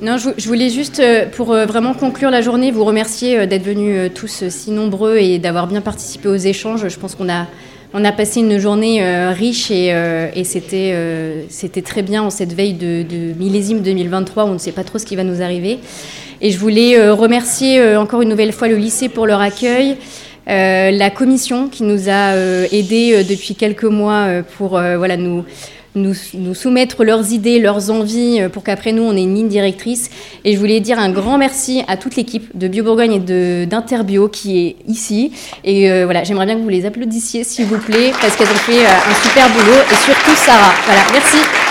Non, je, voulais juste, euh, pour euh, vraiment conclure la journée, vous remercier euh, d'être venus tous si nombreux et d'avoir bien participé aux échanges. Je pense qu'on a, on a passé une journée riche et, c'était, c'était très bien en cette veille de, de, millésime 2023 où on ne sait pas trop ce qui va nous arriver. Et je voulais remercier encore une nouvelle fois le lycée pour leur accueil. La commission qui nous a aidés depuis quelques mois pour voilà, nous, nous, soumettre leurs idées, leurs envies, euh, pour qu'après nous, on ait une ligne directrice. Et je voulais dire un grand merci à toute l'équipe de BioBourgogne et d'Interbio qui est ici. Et euh, voilà, j'aimerais bien que vous les applaudissiez, s'il vous plaît, parce qu'elles ont fait euh, un super boulot. Et surtout Sarah. Voilà, merci.